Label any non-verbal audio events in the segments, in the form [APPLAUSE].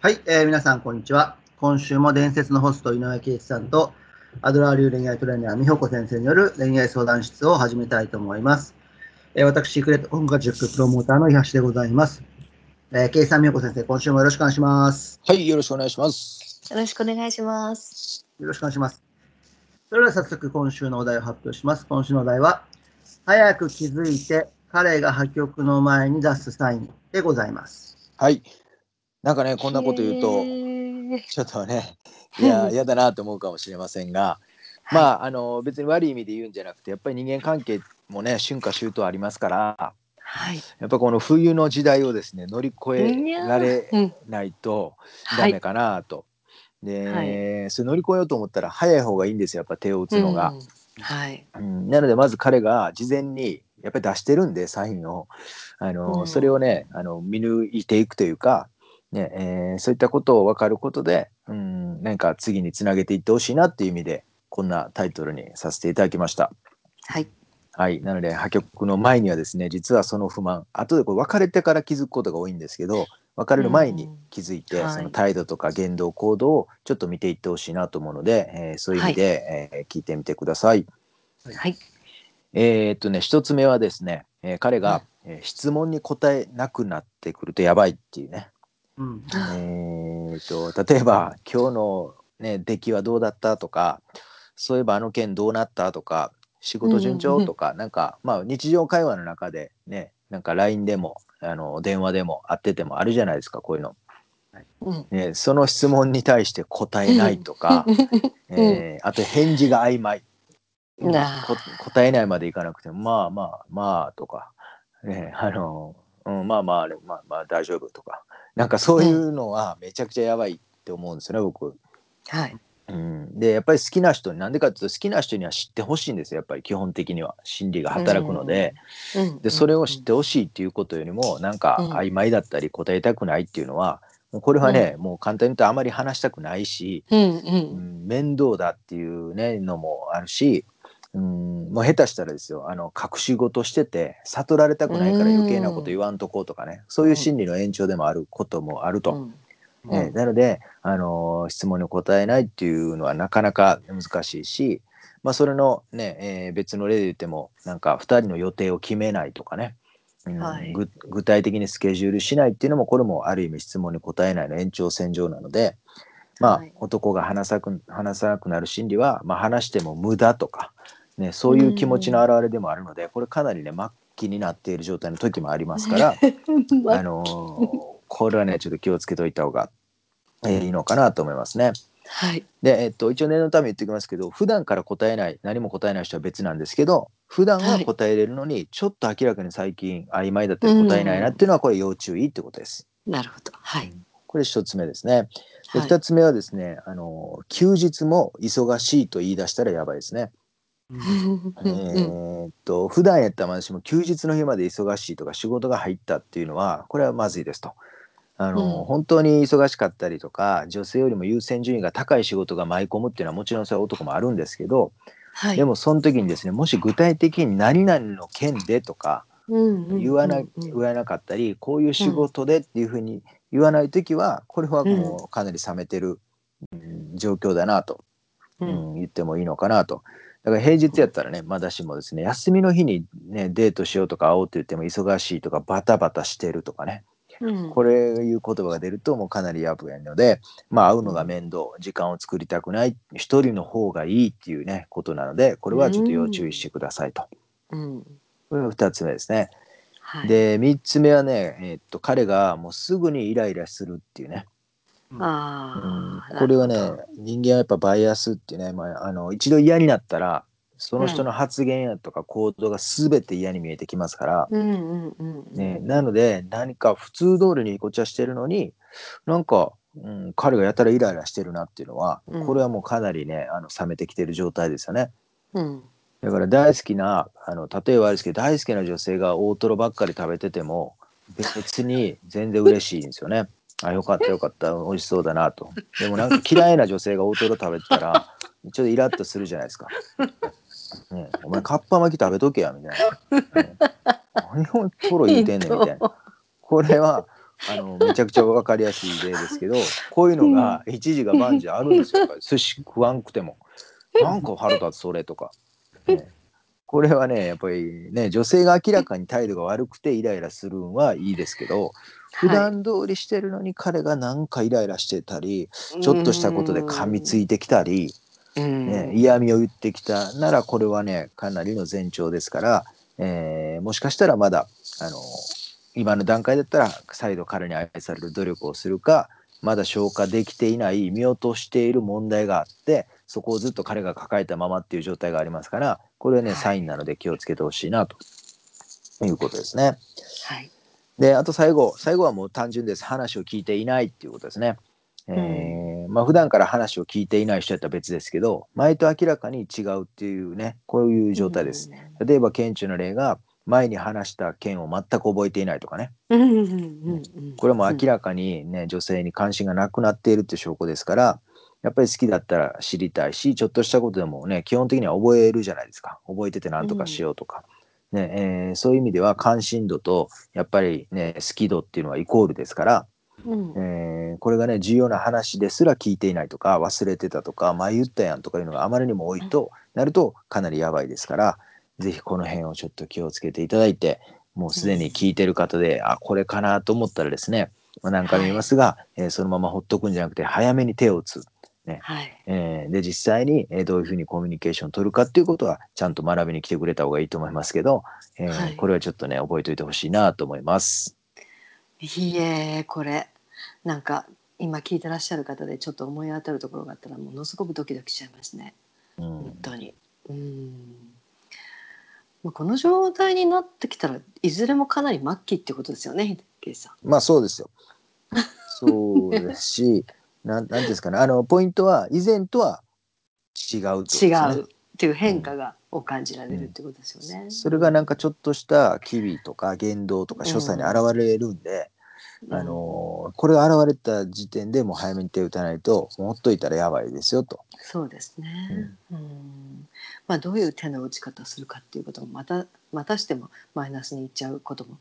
はい、えー皆さん、こんにちは。今週も伝説のホスト、井上圭一さんと、アドラー流恋愛トレーナー、美穂子先生による恋愛相談室を始めたいと思います。えー私、シークレット音楽塾プロモーターの東でございます。えー、圭一さん、美穂子先生、今週もよろしくお願いします。はい、よろしくお願いします。よろしくお願いします。よろしくお願いします。それでは早速、今週のお題を発表します。今週のお題は、早く気づいて、彼が破局の前に出すサインでございます。はい。なんかね、こんなこと言うと、ちょっとね、いや、嫌だなと思うかもしれませんが、まあ、あの、別に悪い意味で言うんじゃなくて、やっぱり人間関係もね、春夏秋冬ありますから、はい。やっぱこの冬の時代をですね、乗り越えられうん。ないとはいダメ。かなと。で、はいそれ乗り越えようと思ったら早い方がいいんですよ、やっぱ手を打つのが。うんはい。うんなのでまず彼が事前にやっぱり出してるんでサインをあの、うんそれをねあの見抜いていくというか、ねえーそういったことを分かることで、うん、なんか次につなげていってほしいなっていう意味でこんなタイトルにさせていただきました。はい。はい、なので破局の前にはですね実はその不満後でこれ別れてから気づくことが多いんですけど別れる前に気づいて、うんはいその態度とか言動行動をちょっと見ていってほしいなと思うので、えーそういう意味で、えー聞いてみてください。はい。えーっとね一つ目はですね、えー彼が、えー質問に答えなくなってくるとやばいっていうね、うん。えーっと例えば今日の、ね、出来はどうだったとかそういえばあの件どうなったとか仕事順調とか、なんかまあ日常会話の中でねなんか LINE でもあの電話でも会っててもあるじゃないですかこういうの。うん。ね、その質問に対して答えないとか、えーあと返事が曖昧。なあこ答えないまでいかなくてもまあまあまあとか、ね、あの、うん、まあまああれまあまあ大丈夫とか。なんかそういうのはめちゃくちゃやばいって思うんですよね僕。はい。うん、でやっぱり好きな人になんでかっていうと好きな人には知ってほしいんですよやっぱり基本的には。心理が働くので,、うん。でそれを知ってほしいっていうことよりもなんかうん曖昧だったり答えたくないっていうのはもうこれはね、もう簡単に言うとあまり話したくないし、うんう。うんん、面倒だっていうねのもあるし、うん、もう下手したらですよあの隠し事してて悟られたくないから余計なこと言わんとこうとかね、そういう心理の延長でもあることもあると。うん。ねなので、あのー質問に答えないっていうのはなかなか難しいし、まあ、それの、ねえー別の例で言ってもなんか2人の予定を決めないとかね、うんはい。ぐ具体的にスケジュールしないっていうのもこれもある意味質問に答えないの延長線上なので、まあはい。男が話さく話さなくなる心理は、まあ、話しても無駄とか、ね、そういう気持ちの表れでもあるのでこれかなりね末期になっている状態の時もありますから。[LAUGHS] あのーこれはねちょっと気をつけておいた方が、えーいいのかなと思いますね。はい。で、えっと、一応念のため言っておきますけど普段から答えない何も答えない人は別なんですけど普段は答えれるのに、ちょっと明らかに最近曖昧だったり答えないなっていうのはこれ要注意ってことです。なるほど。はい。これ一つ目ですね。ではい二つ目はですね、あの休日も忙しいと言い出したらやばいですね。うんえーっと普段やったら私も休日の日まで忙しいとか仕事が入ったっていうのはこれはまずいですと。あのうん本当に忙しかったりとか女性よりも優先順位が高い仕事が舞い込むっていうのはもちろんそれは男もあるんですけど、はい。でもその時にですねもし具体的に何々の件でとかうん言わな,、うん言わなかったりこういう仕事でっていうふうに言わない時はこれはもうかなり冷めてる、うん状況だなとううんん、言ってもいいのかなと。だから平日やったらね、まだしもですね、休みの日にね、デートしようとか会おうって言っても忙しいとかバタバタしてるとかね、うん。これいう言葉が出るともうかなりやぶやので、まあ会うのが面倒、時間を作りたくない、一人の方がいいっていうね、ことなので、これはちょっと要注意してくださいと。うん。これが2つ目ですね。はい。で、3つ目はね、えーっと、彼がもうすぐにイライラするっていうね。うんああ。これはね人間はやっぱバイアスっていうね、まあ、あの一度嫌になったらその人の発言やとか行動が全て嫌に見えてきますから、うんうんうんうん。ね、なので何か普通通りにごちゃしてるのになんか、うん、彼がやたらイライラしてるなっていうのはうんこれはもうかなりねあの冷めてきてる状態ですよね。うん。だから大好きなあの例えばあれですけど大好きな女性が大トロばっかり食べてても別に全然嬉しいんですよね。あよかったよかった美味しそうだなと。でもなんか嫌いな女性が大トロ食べてたら [LAUGHS] ちょっとイラッとするじゃないですか。[LAUGHS] ね、お前かっぱ巻き食べとけやみたいな。ね何をトロ言うてんねんみたいな。これはあのめちゃくちゃ分かりやすい例ですけどこういうのが一時が万事あるんですよ寿司食わんくてもなんか腹立つそれとか、ねこれはねやっぱりね女性が明らかに態度が悪くてイライラするんはいいですけど普段通りしてるのに彼がなんかイライラしてたりちょっとしたことで噛みついてきたり、ね、嫌味を言ってきたならこれはねかなりの前兆ですから、えーもしかしたらまだあの今の段階だったら再度彼に愛される努力をするかまだ消化できていない見落としている問題があってそこをずっと彼が抱えたままっていう状態がありますからこれはね、はいサインなので気をつけてほしいなということですね。はい。であと最後最後はもう単純です話を聞いていないっていうことですね。えーまあ普段から話を聞いていない人やったら別ですけど前と明らかに違うっていうねこういう状態です。例えば顕著な例が前に話した件を全く覚えていないとかねうん。うんうんうんうん。これも明らかにね女性に関心がなくなっているっていう証拠ですからやっぱり好きだったら知りたいしちょっとしたことでもね基本的には覚えるじゃないですか覚えてて何とかしようとか、ねえーそういう意味では関心度とやっぱりね好き度っていうのはイコールですから、うん。えーこれがね重要な話ですら聞いていないとか忘れてたとか前言ったやんとかいうのがあまりにも多いとなるとかなりやばいですからぜひこの辺をちょっと気をつけていただいてもうすでに聞いてる方で、あこれかなと思ったらですね、まあ、何回も言いますが、えーそのままほっとくんじゃなくて早めに手を打つ、はい。えーで実際に、えーどういうふうにコミュニケーションを取るかっていうことはちゃんと学びに来てくれた方がいいと思いますけど、えーはい。これはちょっとね覚えておいてほしいなと思います。いいえこれ。なんか今聞いてらっしゃる方でちょっと思い当たるところがあったらものすごくドキドキしちゃいますね。うん。本当に。うん。まあこの状態になってきたらいずれもかなり末期ってことですよねまあそうですよ。[LAUGHS] そうですし、なんなんですかね、あのポイントは以前とは違うと違ね。うっていう変化がを感じられるってことですよね、それがなんかちょっとした機微とか言動とか所作に現れるんで、うん。あのこれが現れた時点でもう早めに手を打たないとほっといたらやばいですよと。そうですね、うん。まあどういう手の打ち方をするかっていうこともまたまたしてもマイナスにいっちゃうことも、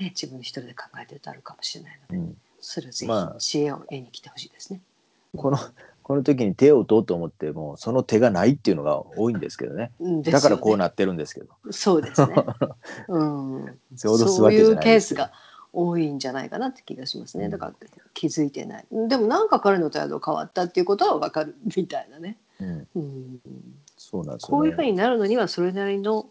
ね、自分一人で考えてるとあるかもしれないので、うんそれをぜまあひ知恵を得に来てほしいですね。このこの時に手を打とうと思ってもその手がないっていうのが多いんですけどね。うんだからこうななってるんですけど。そうですね。[LAUGHS] うん、そういうケースが多いんじゃないかなって気がしますね。うんだから気づいてない。でもなんか彼の態度変わったっていうことはわかるみたいなね。うん、うん、そうなんですよ、ね。こういうふうになるのにはそれなりの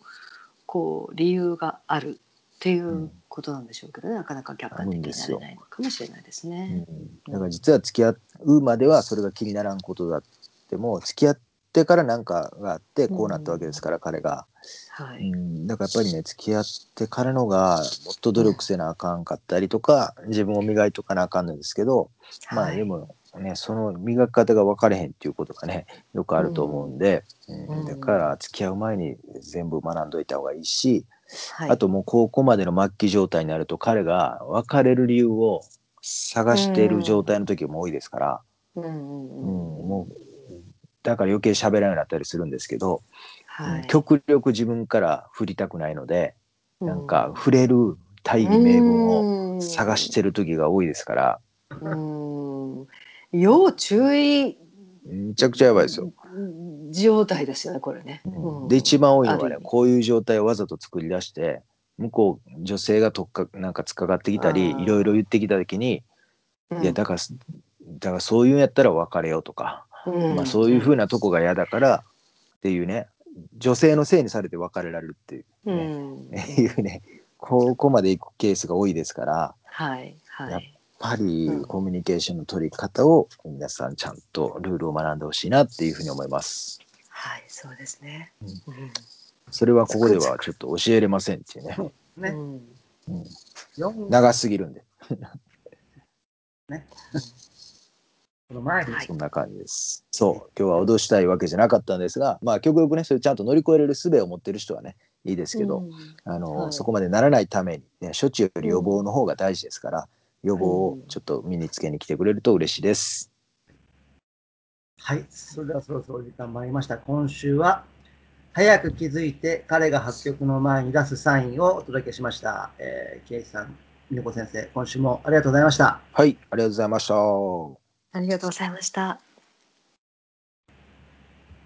こう理由があるっていうことなんでしょうけどね。なかなか客観的になれないのかもしれないですね。うん、だから実は付き合うまではそれが気にならんことだっても付き合ってから何かがあってこうなったわけですから、彼が、はい。うん、だからやっぱりね付き合ってからのがもっと努力せなあかんかったりとか自分を磨いとかなあかんのですけど、まあはいでもねその磨き方が分かれへんっていうことがねよくあると思うんで、うん。うん。だから付き合う前に全部学んどいた方がいいし、はい、あともう高校までの末期状態になると彼が別れる理由を探している状態の時も多いですから、うんうんうん。うんもうだから余計喋らなくなったりするんですけど、はい、極力自分から振りたくないので、なんかう触れる大義名分をん探してる時が多いですから、うん。要注意。めちゃくちゃやばいですよ。状態ですよねこれね。うん。うん。で一番多いのがねこういう状態をわざと作り出して向こう女性がとっかなんか突っかかってきたりいろいろ言ってきた時に、うん。いやだからだからそういうんやったら別れようとか、うん。まあ、そういうふうなとこが嫌だからっていうね女性のせいにされて別れられるっていう,、うねん。[LAUGHS] いうねここまでいくケースが多いですからやっはいはい。ぱりうん。コミュニケーションの取り方を皆さんちゃんとルールを学んでほしいなっていうふうに思います。はいそうですね。それはここではちょっと教えれませんっていうね。ね。うん。うんうん。4長すぎるんで、この前そんな感じです。そう、今日は脅したいわけじゃなかったんですが、まあ、極力ね、それちゃんと乗り越えれる術を持ってる人はね、いいですけど、うん。あの、はい。そこまでならないために、ね、処置より予防の方が大事ですから、予防をちょっと身につけに来てくれると嬉しいです。はい、それではそろそろ時間参りました。今週は、早く気づいて彼が発曲の前に出すサインをお届けしました。えー、ケイさん、美代子先生、今週もありがとうございました。はい、ありがとうございました。ありがとうございました。